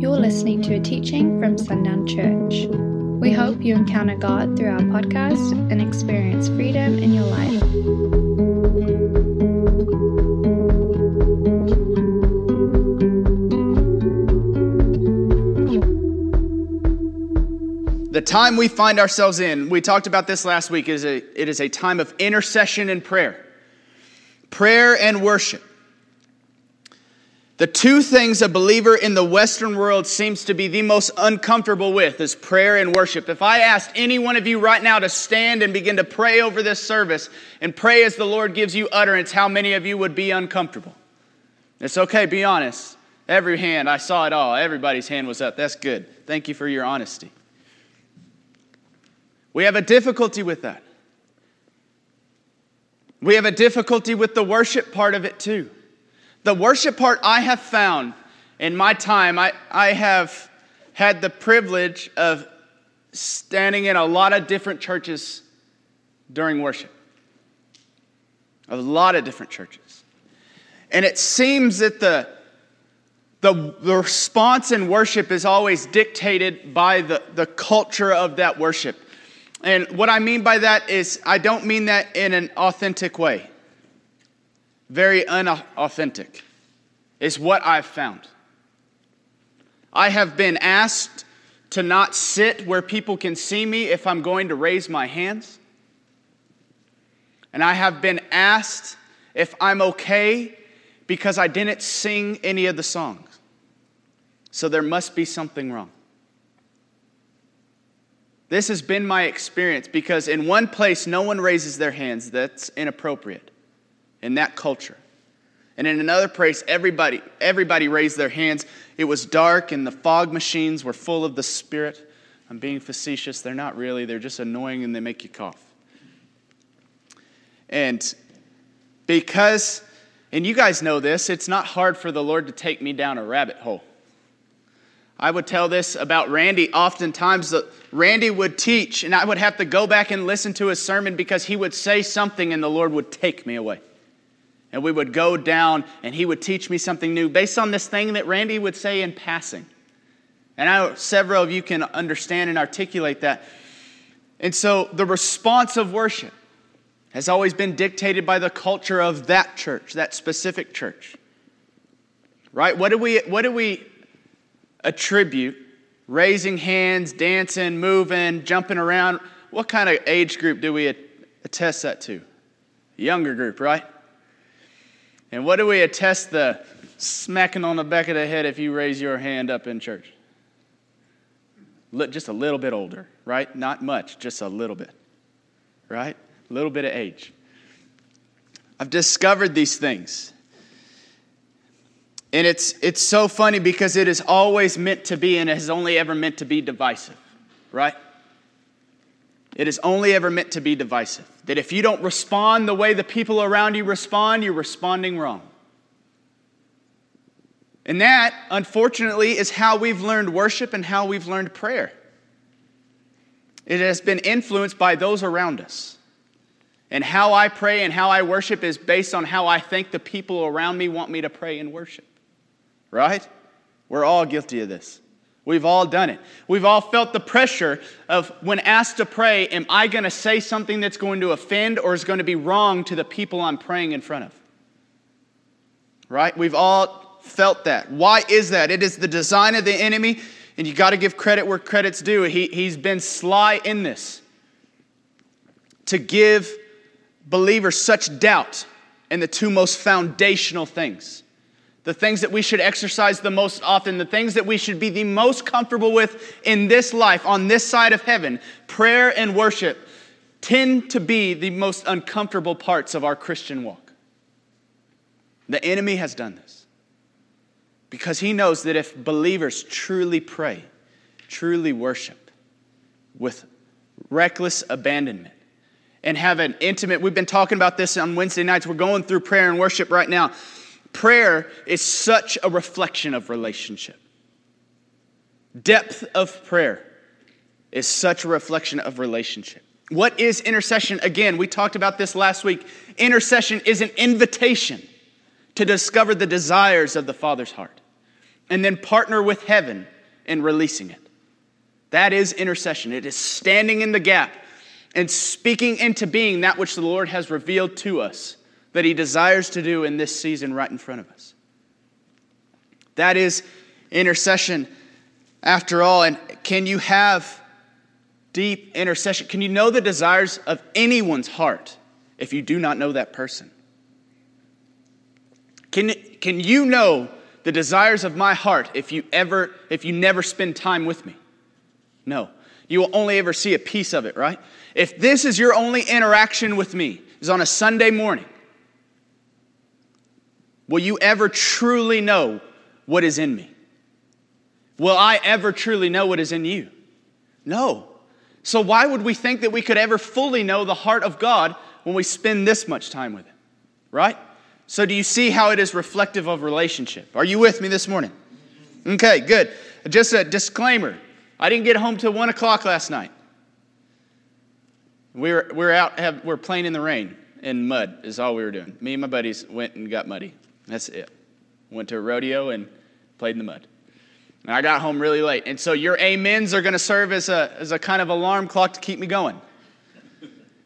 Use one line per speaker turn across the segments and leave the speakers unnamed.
You're listening to a teaching from Sundown Church. We hope you encounter God through our podcast and experience freedom in your life.
The time we find ourselves in, we talked about this last week, is a, it is a time of intercession and prayer. Prayer and worship. The two things a believer in the Western world seems to be the most uncomfortable with is prayer and worship. If I asked any one of you right now to stand and begin to pray over this service and pray as the Lord gives you utterance, how many of you would be uncomfortable? It's okay, be honest. Every hand, I saw it all. Everybody's hand was up. That's good. Thank you for your honesty. We have a difficulty with that. We have a difficulty with the worship part of it too. The worship part I have found in my time, I, I have had the privilege of standing in a lot of different churches during worship. A lot of different churches. And it seems that the, the, the response in worship is always dictated by the, the culture of that worship. And what I mean by that is, I don't mean that in an authentic way. Very unauthentic is what I've found. I have been asked to not sit where people can see me if I'm going to raise my hands. And I have been asked if I'm okay because I didn't sing any of the songs. So there must be something wrong. This has been my experience because in one place, no one raises their hands. That's inappropriate in that culture. And in another place, everybody, everybody raised their hands. It was dark and the fog machines were full of the Spirit. I'm being facetious. They're not really, they're just annoying and they make you cough. And because, and you guys know this, it's not hard for the Lord to take me down a rabbit hole. I would tell this about Randy oftentimes Randy would teach, and I would have to go back and listen to his sermon because he would say something and the Lord would take me away. And we would go down and he would teach me something new based on this thing that Randy would say in passing. And I know several of you can understand and articulate that. And so the response of worship has always been dictated by the culture of that church, that specific church. Right? What do we, what do we attribute raising hands, dancing, moving, jumping around. What kind of age group do we attest that to? Younger group, right? And what do we attest the smacking on the back of the head if you raise your hand up in church? Look, Just a little bit older, right? Not much, just a little bit, right? A little bit of age. I've discovered these things. And it's, it's so funny because it is always meant to be and it has only ever meant to be divisive, right? It is only ever meant to be divisive. That if you don't respond the way the people around you respond, you're responding wrong. And that, unfortunately, is how we've learned worship and how we've learned prayer. It has been influenced by those around us. And how I pray and how I worship is based on how I think the people around me want me to pray and worship right? We're all guilty of this. We've all done it. We've all felt the pressure of when asked to pray, am I going to say something that's going to offend or is going to be wrong to the people I'm praying in front of? Right? We've all felt that. Why is that? It is the design of the enemy, and you got to give credit where credit's due. He, he's been sly in this to give believers such doubt in the two most foundational things the things that we should exercise the most often, the things that we should be the most comfortable with in this life, on this side of heaven, prayer and worship, tend to be the most uncomfortable parts of our Christian walk. The enemy has done this because he knows that if believers truly pray, truly worship with reckless abandonment, and have an intimate, we've been talking about this on Wednesday nights. We're going through prayer and worship right now Prayer is such a reflection of relationship. Depth of prayer is such a reflection of relationship. What is intercession? Again, we talked about this last week. Intercession is an invitation to discover the desires of the Father's heart. and then partner with heaven in releasing it. That is intercession. It is standing in the gap and speaking into being that which the Lord has revealed to us that He desires to do in this season right in front of us. That is intercession after all. And can you have deep intercession? Can you know the desires of anyone's heart if you do not know that person? Can, can you know the desires of my heart if you ever if you never spend time with me? No. You will only ever see a piece of it, right? If this is your only interaction with me, is on a Sunday morning, will you ever truly know what is in me? Will I ever truly know what is in you? No. So, why would we think that we could ever fully know the heart of God when we spend this much time with Him? Right? So, do you see how it is reflective of relationship? Are you with me this morning? Okay, good. Just a disclaimer I didn't get home till 1 o'clock last night. We were, we were out, have, we are playing in the rain and mud, is all we were doing. Me and my buddies went and got muddy. That's it. Went to a rodeo and played in the mud. And I got home really late. And so your amens are going to serve as a, as a kind of alarm clock to keep me going.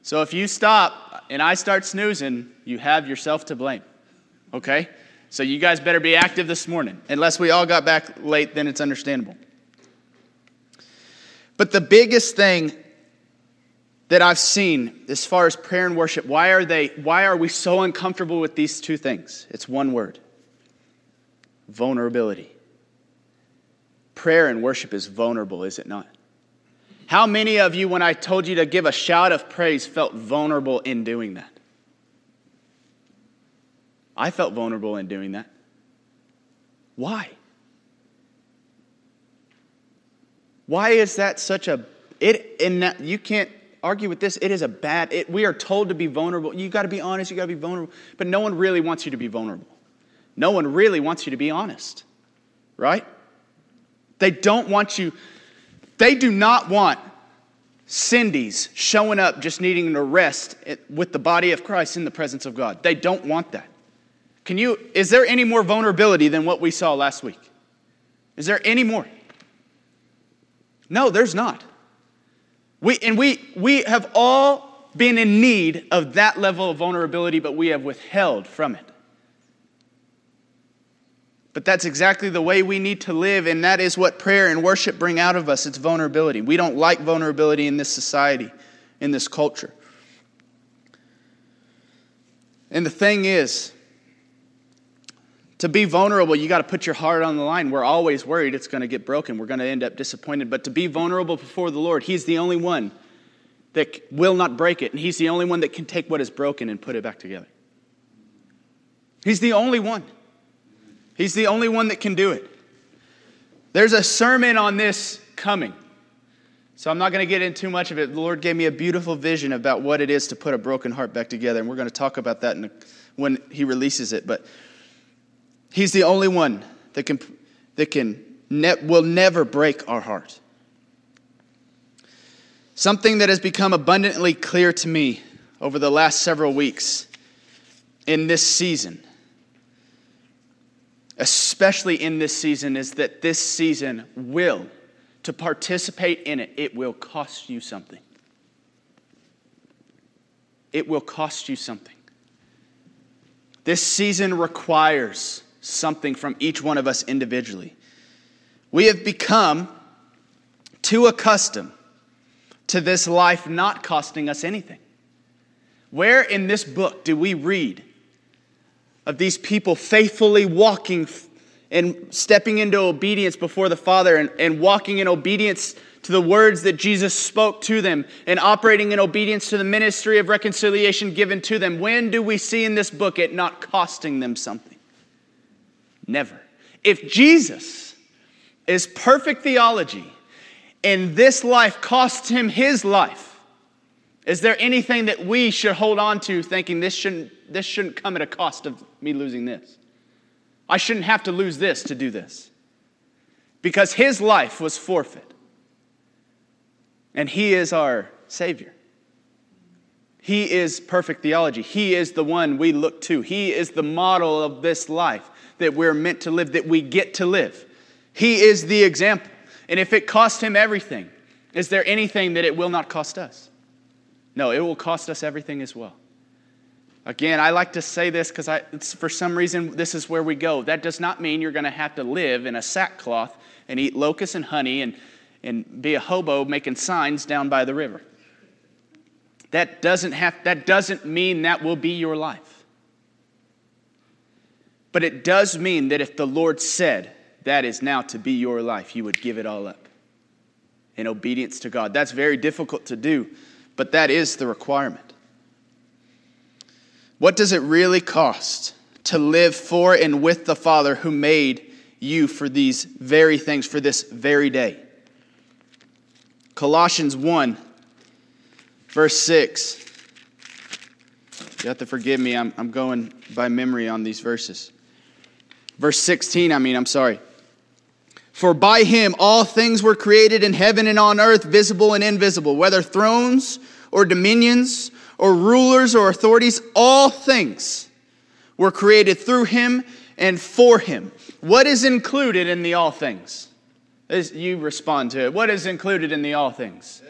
So if you stop and I start snoozing, you have yourself to blame. Okay? So you guys better be active this morning. Unless we all got back late, then it's understandable. But the biggest thing that I've seen as far as prayer and worship, why are they why are we so uncomfortable with these two things? It's one word. Vulnerability. Prayer and worship is vulnerable, is it not? How many of you, when I told you to give a shout of praise, felt vulnerable in doing that? I felt vulnerable in doing that. Why? Why is that such a it that you can't argue with this it is a bad it, we are told to be vulnerable you got to be honest you got to be vulnerable but no one really wants you to be vulnerable no one really wants you to be honest right they don't want you, they do not want Cindy's showing up just needing to rest with the body of Christ in the presence of God. They don't want that. Can you, is there any more vulnerability than what we saw last week? Is there any more? No, there's not. We, and we, we have all been in need of that level of vulnerability, but we have withheld from it. But that's exactly the way we need to live, and that is what prayer and worship bring out of us it's vulnerability. We don't like vulnerability in this society, in this culture. And the thing is, to be vulnerable, you got to put your heart on the line. We're always worried it's going to get broken. We're going to end up disappointed. But to be vulnerable before the Lord, He's the only one that will not break it. And He's the only one that can take what is broken and put it back together. He's the only one. He's the only one that can do it. There's a sermon on this coming. So I'm not going to get into too much of it. The Lord gave me a beautiful vision about what it is to put a broken heart back together, and we're going to talk about that a, when He releases it. But He's the only one that can that can ne- will never break our heart. Something that has become abundantly clear to me over the last several weeks in this season especially in this season, is that this season will, to participate in it, it will cost you something. It will cost you something. This season requires something from each one of us individually. We have become too accustomed to this life not costing us anything. Where in this book do we read of these people faithfully walking and stepping into obedience before the Father and, and walking in obedience to the words that Jesus spoke to them and operating in obedience to the ministry of reconciliation given to them. When do we see in this book it not costing them something? Never. If Jesus is perfect theology and this life cost him his life, is there anything that we should hold on to thinking this shouldn't, this shouldn't come at a cost of me losing this? I shouldn't have to lose this to do this. Because his life was forfeit. And he is our Savior. He is perfect theology. He is the one we look to. He is the model of this life that we're meant to live, that we get to live. He is the example. And if it cost him everything, is there anything that it will not cost us? No, it will cost us everything as well. Again, I like to say this because for some reason this is where we go. That does not mean you're going to have to live in a sackcloth and eat locusts and honey and, and be a hobo making signs down by the river. That doesn't, have, that doesn't mean that will be your life. But it does mean that if the Lord said that is now to be your life, you would give it all up in obedience to God. That's very difficult to do, but that is the requirement. What does it really cost to live for and with the Father who made you for these very things, for this very day? Colossians 1, verse 6. You have to forgive me, I'm, I'm going by memory on these verses. Verse 16, I mean, I'm sorry. For by him all things were created in heaven and on earth, visible and invisible, whether thrones or dominions or rulers or authorities, all things were created through him and for him. What is included in the all things? As you respond to it. What is included in the all things?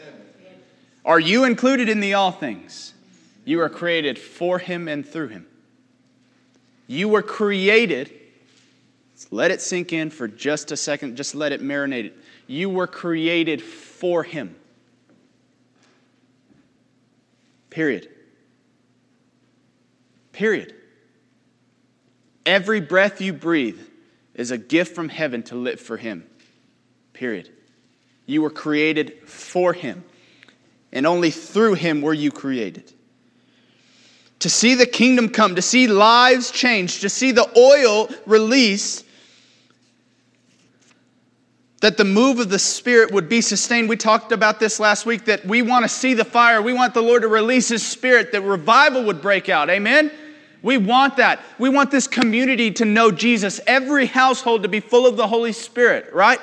Are you included in the all things? You are created for him and through him. You were created let it sink in for just a second. Just let it marinate. You were created for Him. Period. Period. Every breath you breathe is a gift from heaven to live for Him. Period. You were created for Him, and only through Him were you created. To see the kingdom come, to see lives change, to see the oil released that the move of the Spirit would be sustained. We talked about this last week that we want to see the fire. We want the Lord to release His Spirit, that revival would break out. Amen? We want that. We want this community to know Jesus, every household to be full of the Holy Spirit, right?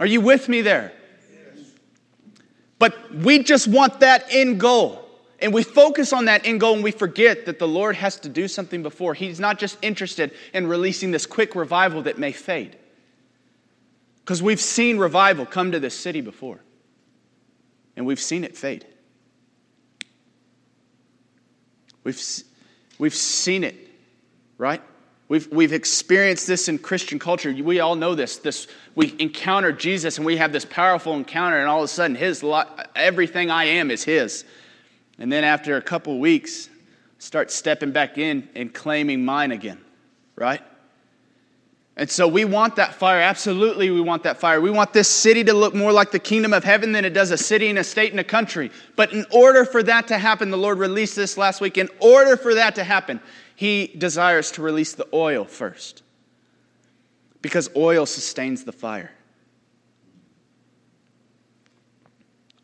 Are you with me there? But we just want that end goal. And we focus on that end goal and we forget that the Lord has to do something before. He's not just interested in releasing this quick revival that may fade. Because we've seen revival come to this city before, and we've seen it fade. We've, we've seen it, right? We've, we've experienced this in Christian culture. We all know this. this. We encounter Jesus and we have this powerful encounter, and all of a sudden, his everything I am is His. And then after a couple weeks, start stepping back in and claiming mine again, right? And so we want that fire. Absolutely, we want that fire. We want this city to look more like the kingdom of heaven than it does a city and a state and a country. But in order for that to happen, the Lord released this last week. In order for that to happen, He desires to release the oil first. Because oil sustains the fire.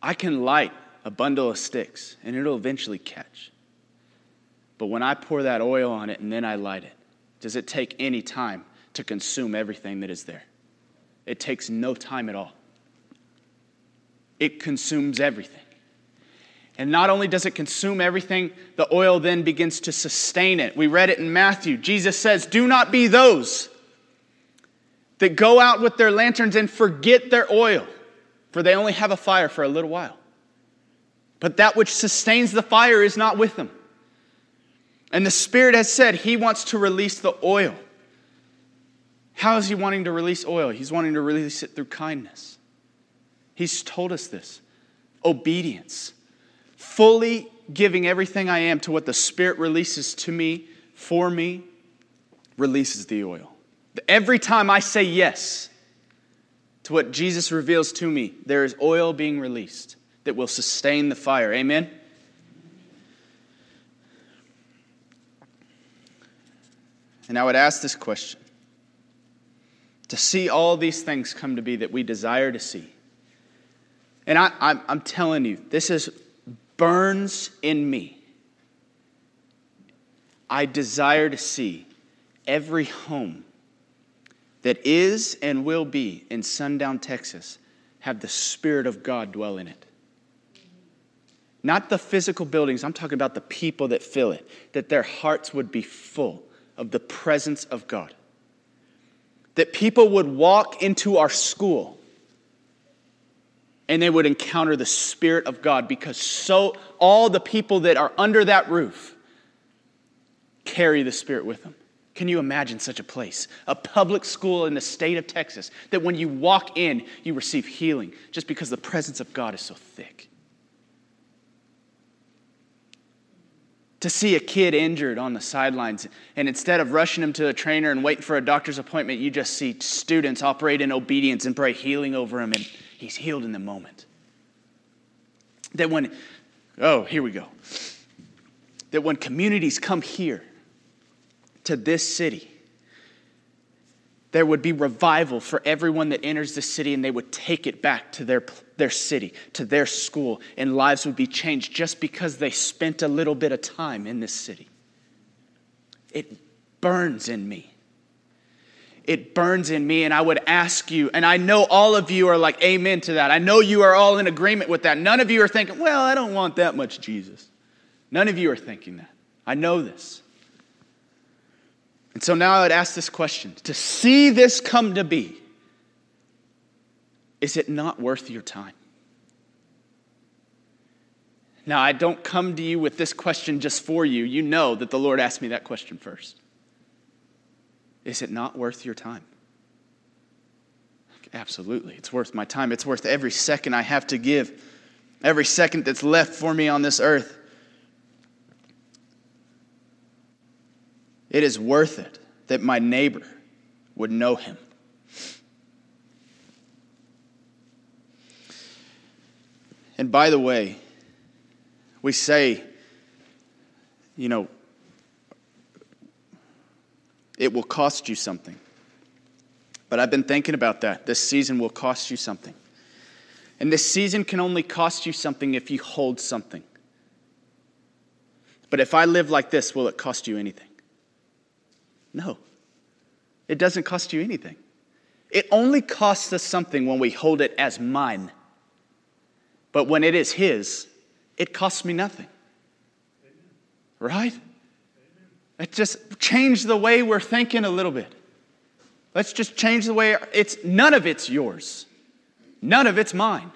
I can light a bundle of sticks and it'll eventually catch. But when I pour that oil on it and then I light it, does it take any time to consume everything that is there. It takes no time at all. It consumes everything. And not only does it consume everything, the oil then begins to sustain it. We read it in Matthew. Jesus says, Do not be those that go out with their lanterns and forget their oil, for they only have a fire for a little while. But that which sustains the fire is not with them. And the Spirit has said He wants to release the oil. How is he wanting to release oil? He's wanting to release it through kindness. He's told us this obedience, fully giving everything I am to what the Spirit releases to me, for me, releases the oil. Every time I say yes to what Jesus reveals to me, there is oil being released that will sustain the fire. Amen? And I would ask this question to see all these things come to be that we desire to see. And I, I'm, I'm telling you, this is burns in me. I desire to see every home that is and will be in Sundown, Texas, have the Spirit of God dwell in it. Not the physical buildings, I'm talking about the people that fill it, that their hearts would be full of the presence of God that people would walk into our school and they would encounter the Spirit of God because so all the people that are under that roof carry the Spirit with them. Can you imagine such a place? A public school in the state of Texas that when you walk in, you receive healing just because the presence of God is so thick. To see a kid injured on the sidelines, and instead of rushing him to a trainer and waiting for a doctor's appointment, you just see students operate in obedience and pray healing over him, and he's healed in the moment. That when, oh, here we go. That when communities come here to this city, there would be revival for everyone that enters the city and they would take it back to their, their city, to their school, and lives would be changed just because they spent a little bit of time in this city. It burns in me. It burns in me, and I would ask you, and I know all of you are like, Amen to that. I know you are all in agreement with that. None of you are thinking, Well, I don't want that much Jesus. None of you are thinking that. I know this. And so now I would ask this question to see this come to be, is it not worth your time? Now, I don't come to you with this question just for you. You know that the Lord asked me that question first. Is it not worth your time? Absolutely. It's worth my time. It's worth every second I have to give, every second that's left for me on this earth. It is worth it that my neighbor would know him. And by the way, we say, you know, it will cost you something. But I've been thinking about that. This season will cost you something. And this season can only cost you something if you hold something. But if I live like this, will it cost you anything? No. It doesn't cost you anything. It only costs us something when we hold it as mine. But when it is His, it costs me nothing. Right? It just changed the way we're thinking a little bit. Let's just change the way it's none of it's yours. None of it's mine.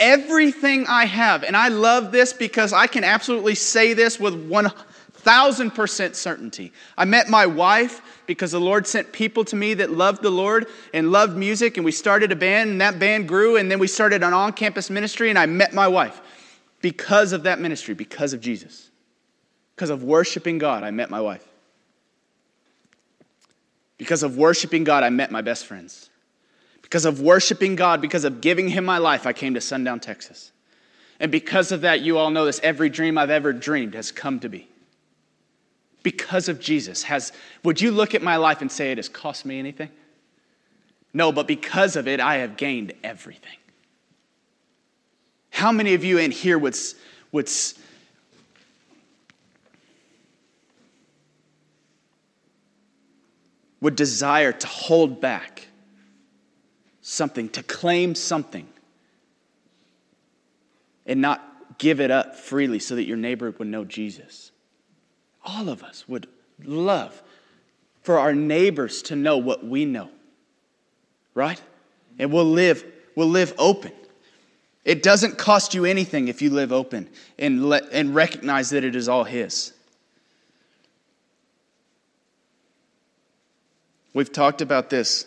Everything I have, and I love this because I can absolutely say this with 1000% certainty. I met my wife because the Lord sent people to me that loved the Lord and loved music, and we started a band, and that band grew, and then we started an on campus ministry, and I met my wife because of that ministry, because of Jesus. Because of worshiping God, I met my wife. Because of worshiping God, I met my best friends. Because of worshiping God, because of giving Him my life, I came to Sundown, Texas. And because of that, you all know this every dream I've ever dreamed has come to be. Because of Jesus, has would you look at my life and say it has cost me anything? No, but because of it, I have gained everything. How many of you in here would, would would desire to hold back something, to claim something, and not give it up freely so that your neighbor would know Jesus. All of us would love for our neighbors to know what we know. Right? And we'll live, we'll live open. It doesn't cost you anything if you live open and, let, and recognize that it is all His. We've talked about this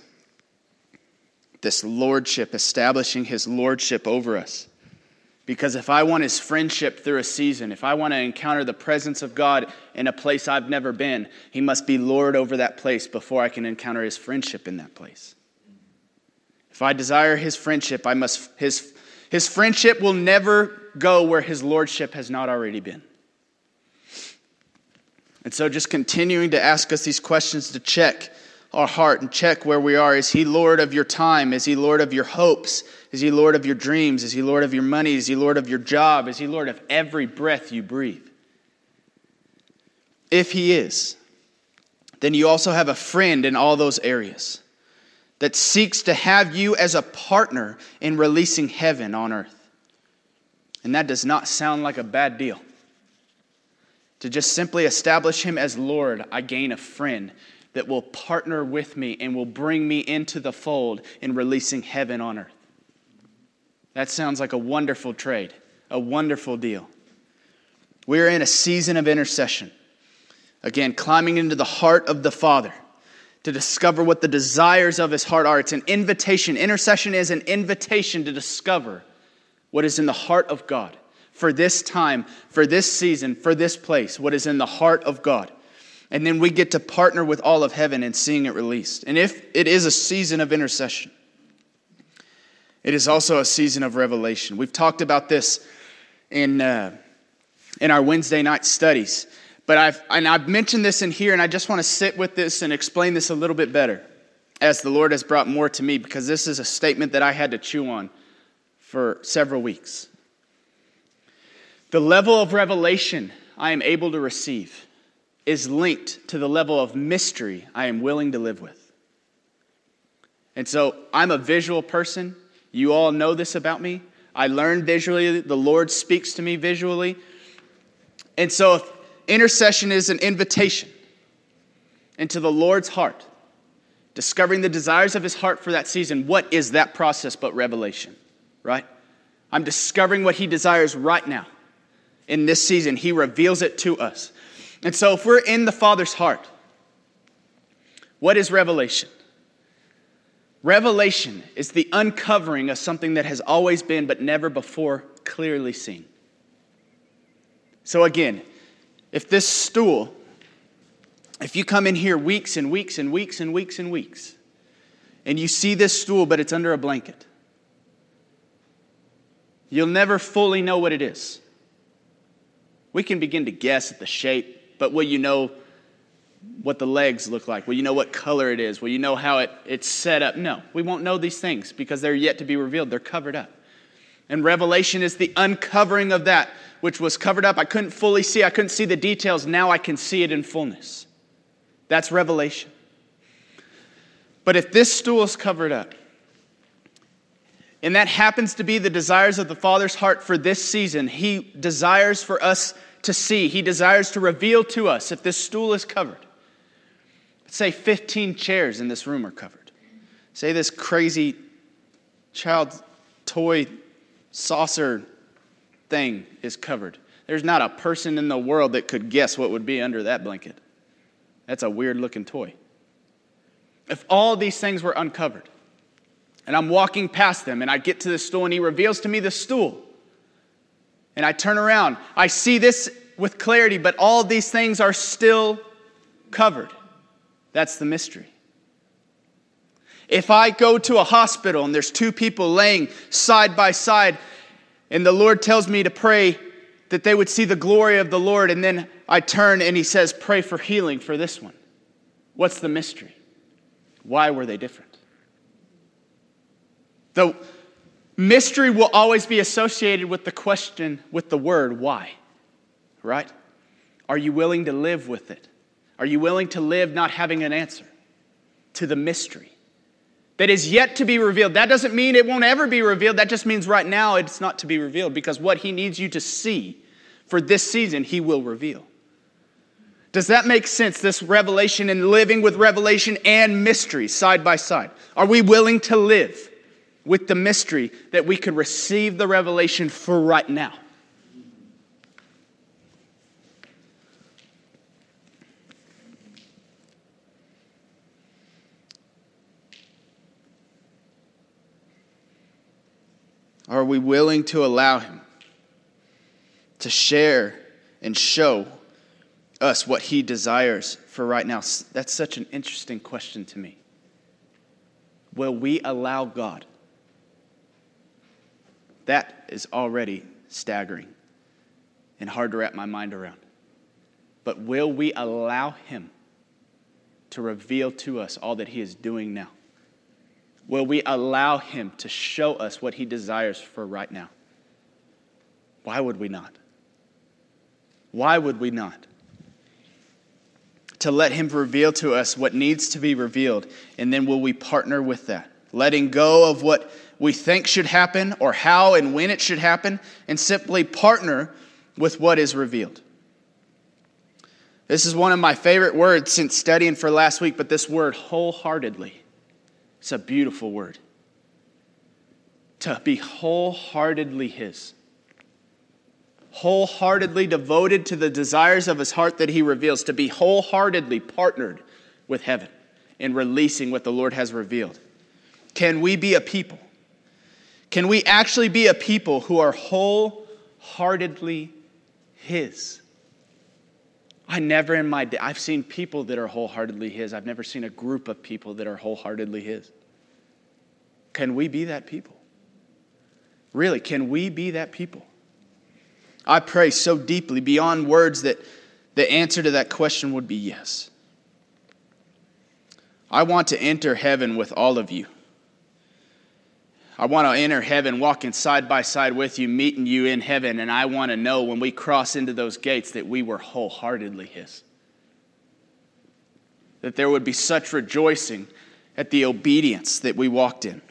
this lordship, establishing his lordship over us. Because if I want his friendship through a season, if I want to encounter the presence of God in a place I've never been, he must be Lord over that place before I can encounter his friendship in that place. If I desire his friendship, I must his his friendship will never go where his lordship has not already been. And so just continuing to ask us these questions to check our heart and check where we are. Is He Lord of your time? Is He Lord of your hopes? Is He Lord of your dreams? Is He Lord of your money? Is He Lord of your job? Is He Lord of every breath you breathe? If He is, then you also have a friend in all those areas that seeks to have you as a partner in releasing heaven on earth. And that does not sound like a bad deal. To just simply establish Him as Lord, I gain a friend that will partner with me and will bring me into the fold in releasing heaven on earth. That sounds like a wonderful trade, a wonderful deal. We're in a season of intercession. Again, climbing into the heart of the Father to discover what the desires of his heart are. It's an invitation. Intercession is an invitation to discover what is in the heart of God for this time, for this season, for this place, what is in the heart of God. And then we get to partner with all of heaven in seeing it released. And if it is a season of intercession, it is also a season of revelation. We've talked about this in, uh, in our Wednesday night studies. But I've, and I've mentioned this in here, and I just want to sit with this and explain this a little bit better as the Lord has brought more to me, because this is a statement that I had to chew on for several weeks. The level of revelation I am able to receive is linked to the level of mystery I am willing to live with. And so I'm a visual person. You all know this about me. I learn visually, the Lord speaks to me visually. And so intercession is an invitation into the Lord's heart, discovering the desires of his heart for that season, what is that process but revelation, right? I'm discovering what he desires right now in this season. He reveals it to us. And so, if we're in the Father's heart, what is revelation? Revelation is the uncovering of something that has always been but never before clearly seen. So, again, if this stool, if you come in here weeks and weeks and weeks and weeks and weeks, and you see this stool but it's under a blanket, you'll never fully know what it is. We can begin to guess at the shape, but will you know what the legs look like? Will you know what color it is? Will you know how it, it's set up? No, we won't know these things because they're yet to be revealed. They're covered up. And revelation is the uncovering of that which was covered up. I couldn't fully see, I couldn't see the details. Now I can see it in fullness. That's revelation. But if this stool is covered up, and that happens to be the desires of the Father's heart for this season. He desires for us to see, He desires to reveal to us if this stool is covered. Let's say 15 chairs in this room are covered. Say this crazy child toy saucer thing is covered. There's not a person in the world that could guess what would be under that blanket. That's a weird looking toy. If all these things were uncovered, and I'm walking past them, and I get to the stool, and he reveals to me the stool. And I turn around. I see this with clarity, but all these things are still covered. That's the mystery. If I go to a hospital and there's two people laying side by side, and the Lord tells me to pray that they would see the glory of the Lord, and then I turn and He says, Pray for healing for this one. What's the mystery? Why were they different? The mystery will always be associated with the question, with the word, why? Right? Are you willing to live with it? Are you willing to live not having an answer to the mystery that is yet to be revealed? That doesn't mean it won't ever be revealed. That just means right now it's not to be revealed because what He needs you to see for this season, He will reveal. Does that make sense? This revelation and living with revelation and mystery side by side. Are we willing to live? With the mystery that we could receive the revelation for right now. Are we willing to allow Him to share and show us what He desires for right now? That's such an interesting question to me. Will we allow God that is already staggering and hard to wrap my mind around. But will we allow Him to reveal to us all that He is doing now? Will we allow Him to show us what He desires for right now? Why would we not? Why would we not? To let Him reveal to us what needs to be revealed, and then will we partner with that? Letting go of what we think should happen or how and when it should happen, and simply partner with what is revealed. This is one of my favorite words since studying for last week, but this word, wholeheartedly, it's a beautiful word. To be wholeheartedly His. Wholeheartedly devoted to the desires of His heart that He reveals, to be wholeheartedly partnered with heaven in releasing what the Lord has revealed. Can we be a people? Can we actually be a people who are wholeheartedly His? I never in my day, I've seen people that are wholeheartedly His. I've never seen a group of people that are wholeheartedly His. Can we be that people? Really, can we be that people? I pray so deeply beyond words that the answer to that question would be yes. I want to enter heaven with all of you. I want to enter heaven walking side by side with you, meeting you in heaven, and I want to know when we cross into those gates that we were wholeheartedly His. That there would be such rejoicing at the obedience that we walked in,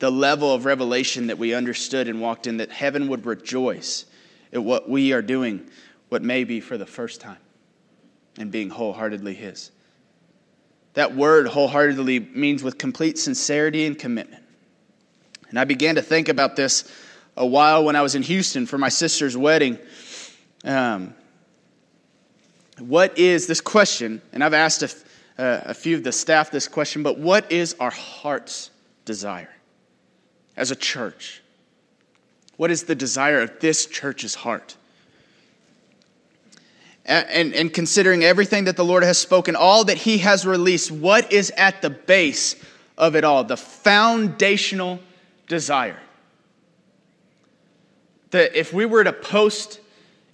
the level of revelation that we understood and walked in, that heaven would rejoice at what we are doing, what may be for the first time, and being wholeheartedly His. That word wholeheartedly means with complete sincerity and commitment. And I began to think about this a while when I was in Houston for my sister's wedding. Um, what is this question? And I've asked a, uh, a few of the staff this question, but what is our heart's desire as a church? What is the desire of this church's heart? And, and considering everything that the Lord has spoken, all that He has released, what is at the base of it all? The foundational desire. That if we were to post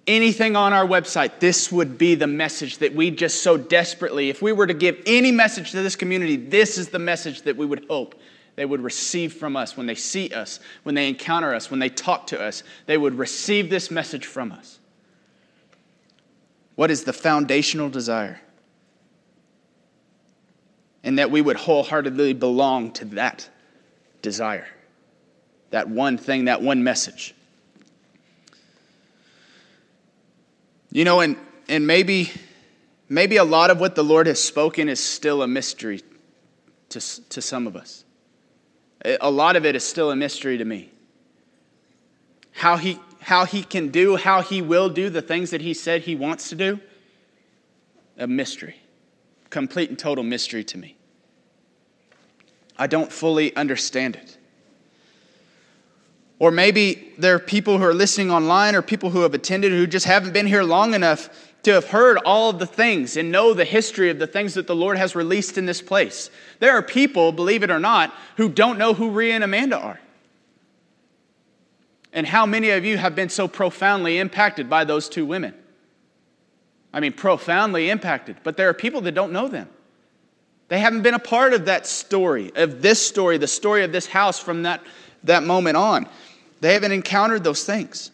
anything on our website, this would be the message that we just so desperately, if we were to give any message to this community, this is the message that we would hope they would receive from us when they see us, when they encounter us, when they talk to us. They would receive this message from us. What is the foundational desire? And that we would wholeheartedly belong to that desire, that one thing, that one message. You know, and, and maybe, maybe a lot of what the Lord has spoken is still a mystery to, to some of us. A lot of it is still a mystery to me. How he, how he can do, how he will do the things that he said he wants to do, a mystery. Complete and total mystery to me. I don't fully understand it. Or maybe there are people who are listening online or people who have attended who just haven't been here long enough to have heard all of the things and know the history of the things that the Lord has released in this place. There are people, believe it or not, who don't know who Ria and Amanda are. And how many of you have been so profoundly impacted by those two women? I mean, profoundly impacted, but there are people that don't know them. They haven't been a part of that story, of this story, the story of this house from that, that moment on. They haven't encountered those things.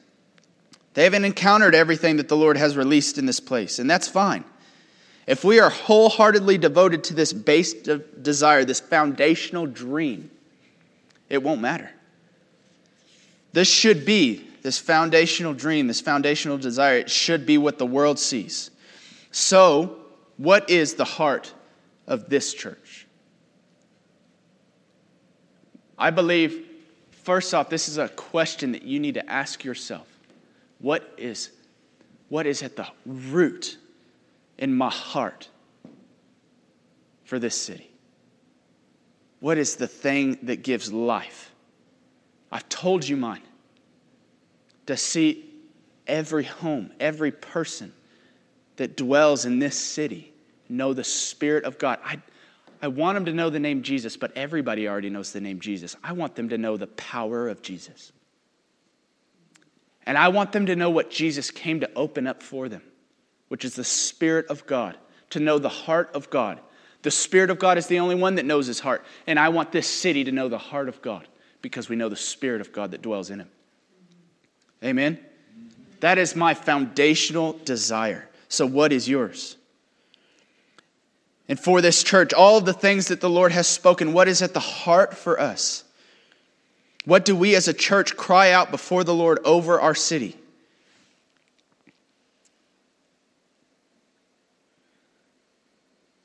They haven't encountered everything that the Lord has released in this place, and that's fine. If we are wholeheartedly devoted to this base desire, this foundational dream, it won't matter. This should be, this foundational dream, this foundational desire, it should be what the world sees. So, what is the heart of this church? I believe, first off, this is a question that you need to ask yourself. What is, what is at the root in my heart for this city? What is the thing that gives life? I've told you mine. To see every home, every person that dwells in this city know the Spirit of God. I, I want them to know the name Jesus, but everybody already knows the name Jesus. I want them to know the power of Jesus. And I want them to know what Jesus came to open up for them, which is the Spirit of God, to know the heart of God. The Spirit of God is the only one that knows his heart. And I want this city to know the heart of God because we know the Spirit of God that dwells in him. Amen? That is my foundational desire. So, what is yours? And for this church, all of the things that the Lord has spoken, what is at the heart for us? What do we as a church cry out before the Lord over our city?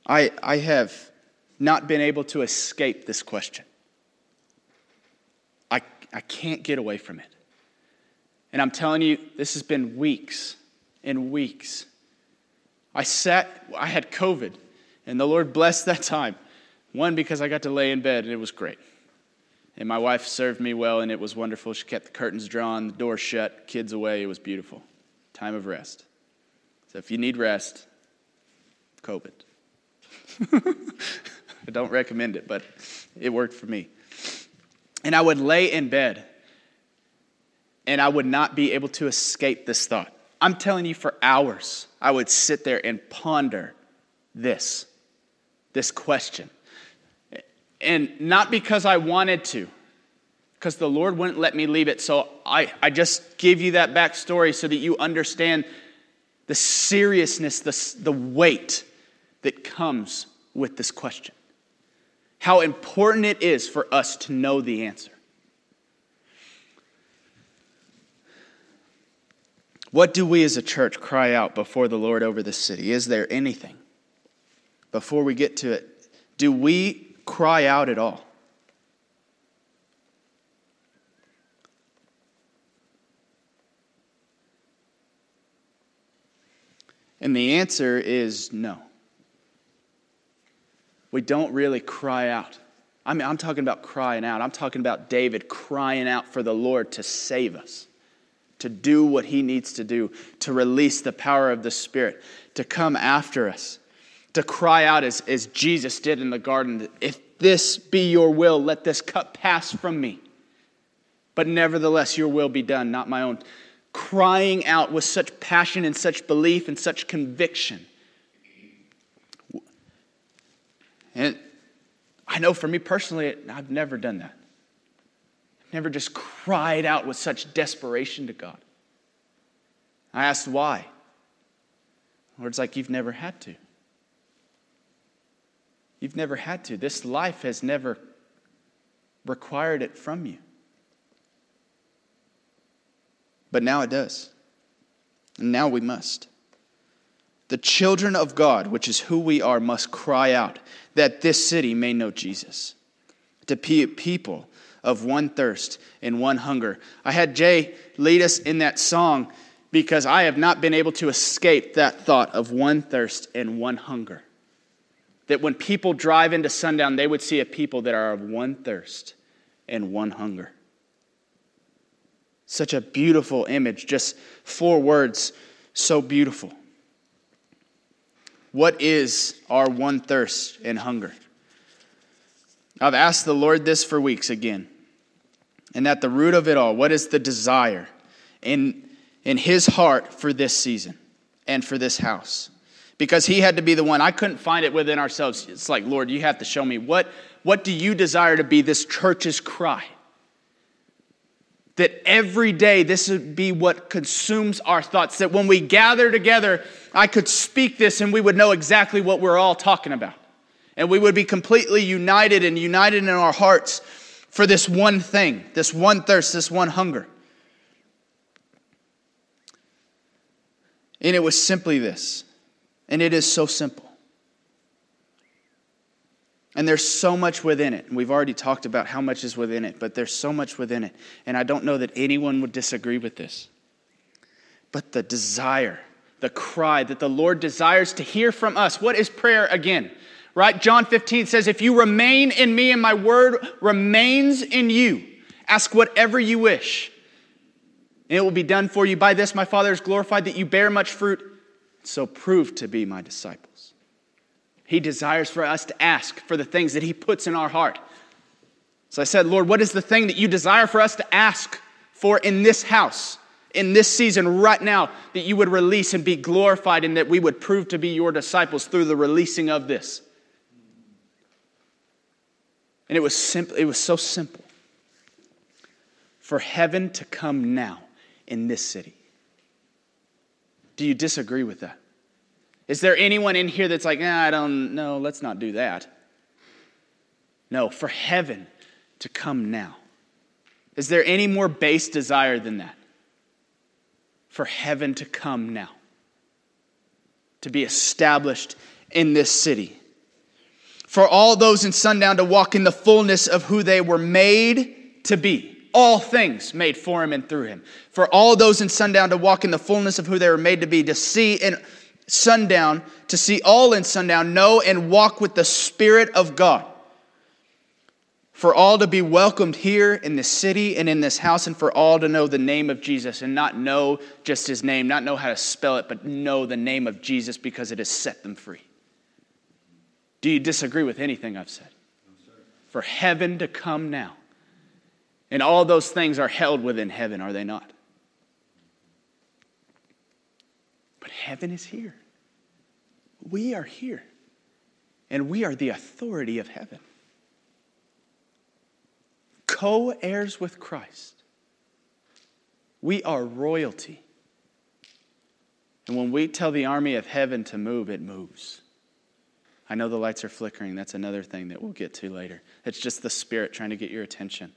I, I have not been able to escape this question. I, can't get away from it. And I'm telling you, this has been weeks and weeks. I sat, I had COVID, and the Lord blessed that time. One, because I got to lay in bed, and it was great. And my wife served me well, and it was wonderful. She kept the curtains drawn, the door shut, kids away. It was beautiful. Time of rest. So if you need rest, COVID. I don't recommend it, but it worked for me. And I would lay in bed, and I would not be able to escape this thought. I'm telling you, for hours, I would sit there and ponder this, this question. And not because I wanted to, because the Lord wouldn't let me leave it. So I, I just give you that backstory so that you understand the seriousness, the, the weight that comes with this question. How important it is for us to know the answer. What do we as a church cry out before the Lord over this city? Is there anything? Before we get to it, do we cry out at all? And the answer is no. We don't really cry out. I mean, I'm talking about crying out. I'm talking about David crying out for the Lord to save us, to do what he needs to do, to release the power of the Spirit, to come after us, to cry out as, as Jesus did in the garden if this be your will, let this cup pass from me. But nevertheless, your will be done, not my own crying out with such passion and such belief and such conviction. And I know for me personally, I've never done that. I've never just cried out with such desperation to God. I asked why. Lord's like, You've never had to. You've never had to. This life has never required it from you. But now it does. And now we must. The children of God, which is who we are, must cry out that this city may know Jesus. To be people of one thirst and one hunger. I had Jay lead us in that song because I have not been able to escape that thought of one thirst and one hunger. That when people drive into sundown, they would see a people that are of one thirst and one hunger. Such a beautiful image, just four words, so beautiful. What is our one thirst and hunger? I've asked the Lord this for weeks again. And at the root of it all, what is the desire in, in his heart for this season and for this house? Because he had to be the one. I couldn't find it within ourselves. It's like, Lord, you have to show me what, what do you desire to be this church's cry? That every day this would be what consumes our thoughts. That when we gather together, I could speak this and we would know exactly what we're all talking about. And we would be completely united and united in our hearts for this one thing, this one thirst, this one hunger. And it was simply this. And it is so simple. And there's so much within it. And we've already talked about how much is within it, but there's so much within it. And I don't know that anyone would disagree with this. But the desire, the cry that the Lord desires to hear from us. What is prayer again? Right? John 15 says, If you remain in me and my word remains in you, ask whatever you wish, and it will be done for you. By this, my Father is glorified that you bear much fruit, so prove to be my disciple. He desires for us to ask for the things that He puts in our heart. So I said, Lord, what is the thing that you desire for us to ask for in this house, in this season, right now, that you would release and be glorified and that we would prove to be your disciples through the releasing of this? And it was simple, it was so simple. For heaven to come now in this city. Do you disagree with that? Is there anyone in here that's like, nah, I don't know, let's not do that? No, for heaven to come now. Is there any more base desire than that? For heaven to come now. To be established in this city. For all those in sundown to walk in the fullness of who they were made to be. All things made for him and through him. For all those in sundown to walk in the fullness of who they were made to be, to see in sundown, to see all in sundown, know and walk with the Spirit of God for all to be welcomed here in this city and in this house, and for all to know the name of Jesus and not know just his name, not know how to spell it, but know the name of Jesus because it has set them free. Do you disagree with anything I've said? for heaven to come now. And all those things are held within heaven, are they not? But heaven is here. We are here. And we are the authority of heaven co heirs with Christ. We are royalty. And when we tell the army of heaven to move, it moves. I know the lights are flickering. That's another thing that we'll get to later. It's just the Spirit trying to get your attention.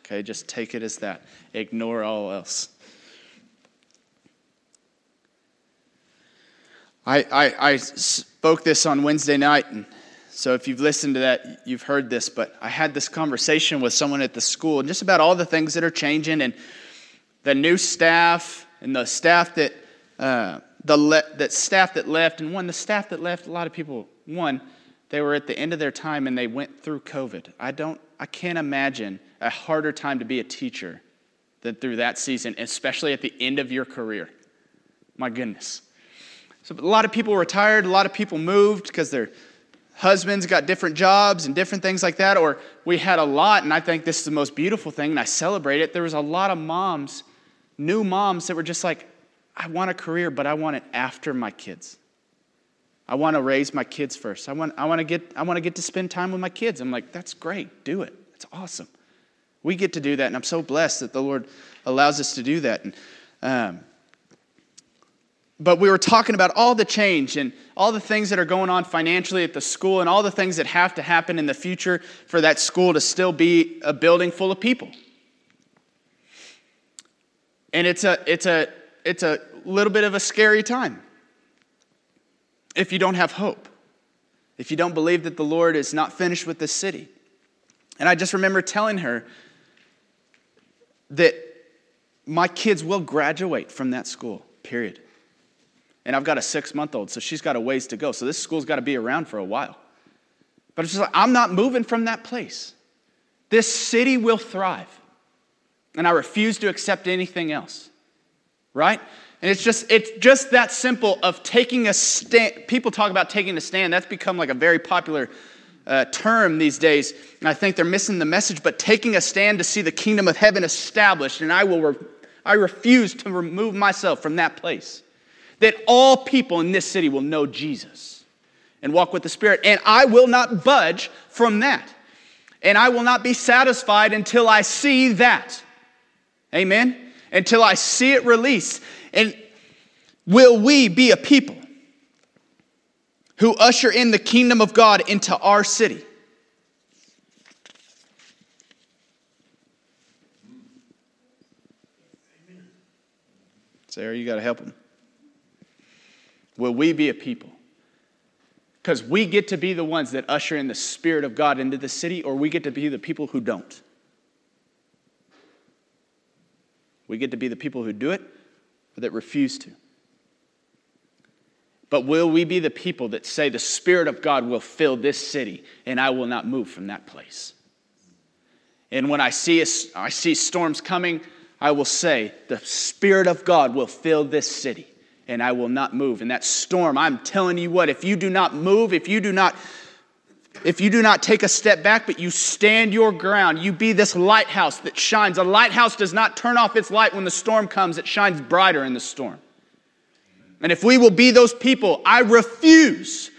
Okay, just take it as that. Ignore all else. I, I, I spoke this on Wednesday night, and so if you've listened to that, you've heard this, but I had this conversation with someone at the school just about all the things that are changing and the new staff and the staff that uh, the le- that staff that left and one the staff that left a lot of people one they were at the end of their time and they went through covid. I don't i can't imagine a harder time to be a teacher than through that season especially at the end of your career. My goodness so a lot of people retired a lot of people moved because they're husbands got different jobs and different things like that, or we had a lot, and I think this is the most beautiful thing, and I celebrate it. There was a lot of moms, new moms, that were just like, I want a career, but I want it after my kids. I want to raise my kids first. I want, I want to get I want to get to spend time with my kids. I'm like, that's great. Do it. That's awesome. We get to do that, and I'm so blessed that the Lord allows us to do that. And um, but we were talking about all the change and all the things that are going on financially at the school and all the things that have to happen in the future for that school to still be a building full of people. And it's a, it's a, it's a little bit of a scary time if you don't have hope, if you don't believe that the Lord is not finished with this city. And I just remember telling her that my kids will graduate from that school, period. And I've got a six month old, so she's got a ways to go. So this school's got to be around for a while. But it's just like, I'm not moving from that place. This city will thrive. And I refuse to accept anything else. Right? And it's just, it's just that simple of taking a stand. People talk about taking a stand. That's become like a very popular uh, term these days. And I think they're missing the message, but taking a stand to see the kingdom of heaven established. And I will, re- I refuse to remove myself from that place that all people in this city will know Jesus and walk with the Spirit. And I will not budge from that. And I will not be satisfied until I see that. Amen? Until I see it released. And will we be a people who usher in the kingdom of God into our city? Sarah, you got to help him. Will we be a people? Because we get to be the ones that usher in the Spirit of God into the city, or we get to be the people who don't. We get to be the people who do it or that refuse to. But will we be the people that say, The Spirit of God will fill this city, and I will not move from that place? And when I see, a, I see storms coming, I will say, The Spirit of God will fill this city and I will not move. And that storm, I'm telling you what, if you do not move, if you do not if you do not take a step back, but you stand your ground, you be this lighthouse that shines. A lighthouse does not turn off its light when the storm comes, it shines brighter in the storm. And if we will be those people, I refuse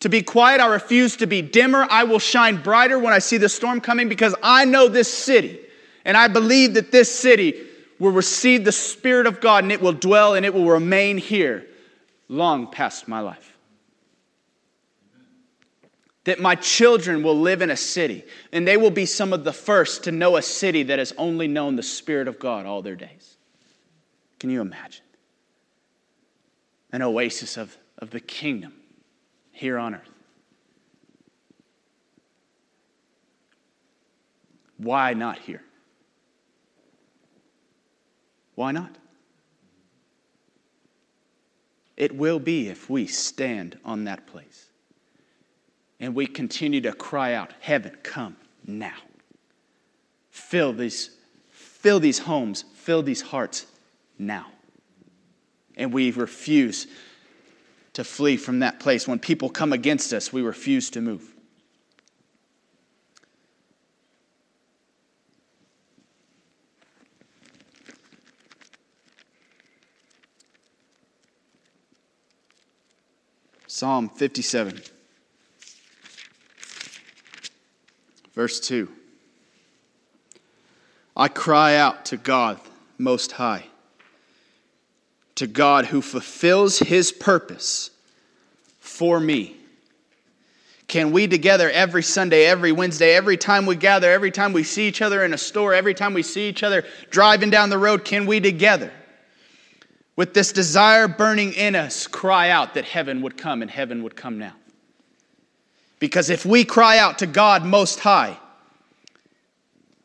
to be quiet. I refuse to be dimmer. I will shine brighter when I see the storm coming because I know this city. And I believe that this city will receive the Spirit of God and it will dwell and it will remain here long past my life. That my children will live in a city and they will be some of the first to know a city that has only known the Spirit of God all their days. Can you imagine? An oasis of, of the kingdom here on earth. Why not here? Why not? It will be if we stand on that place and we continue to cry out, Heaven, come now. Fill these, fill these homes, fill these hearts now. And we refuse to flee from that place. When people come against us, we refuse to move. Psalm 57, verse 2. I cry out to God Most High, to God who fulfills his purpose for me. Can we together every Sunday, every Wednesday, every time we gather, every time we see each other in a store, every time we see each other driving down the road, can we together with this desire burning in us, cry out that heaven would come and heaven would come now. Because if we cry out to God Most High,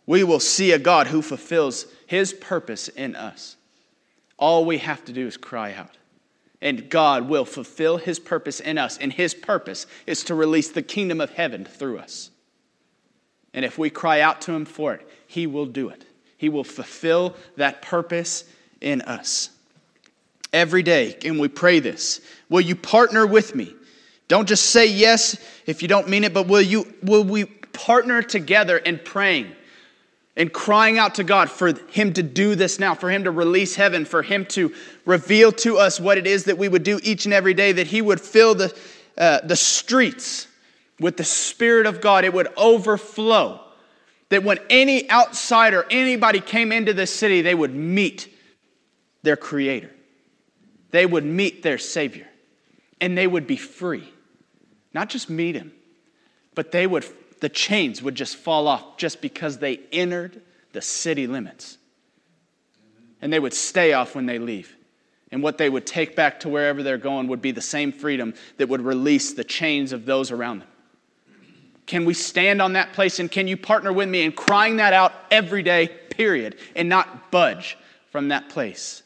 we will see a God who fulfills His purpose in us. All we have to do is cry out. And God will fulfill His purpose in us. And His purpose is to release the kingdom of heaven through us. And if we cry out to Him for it, He will do it. He will fulfill that purpose in us every day. And we pray this. Will you partner with me? Don't just say yes if you don't mean it, but will you will we partner together in praying and crying out to God for him to do this now, for him to release heaven, for him to reveal to us what it is that we would do each and every day, that he would fill the, uh, the streets with the Spirit of God. It would overflow. That when any outsider, anybody came into this city, they would meet their Creator they would meet their Savior and they would be free. Not just meet Him, but they would, the chains would just fall off just because they entered the city limits. And they would stay off when they leave. And what they would take back to wherever they're going would be the same freedom that would release the chains of those around them. Can we stand on that place and can you partner with me in crying that out every day, period, and not budge from that place?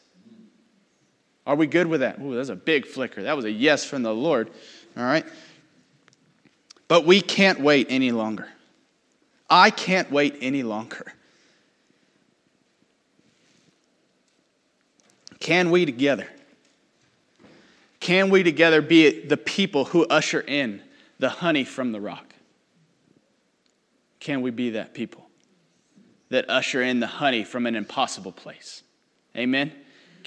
Are we good with that? Ooh, that's a big flicker. That was a yes from the Lord. All right. But we can't wait any longer. I can't wait any longer. Can we together? Can we together be the people who usher in the honey from the rock? Can we be that people that usher in the honey from an impossible place? Amen.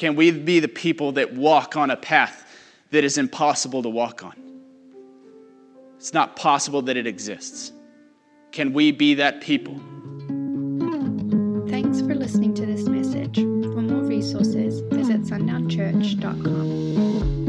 Can we be the people that walk on a path that is impossible to walk on? It's not possible that it exists. Can we be that people?
Thanks for listening to this message. For more resources, visit sundownchurch.com.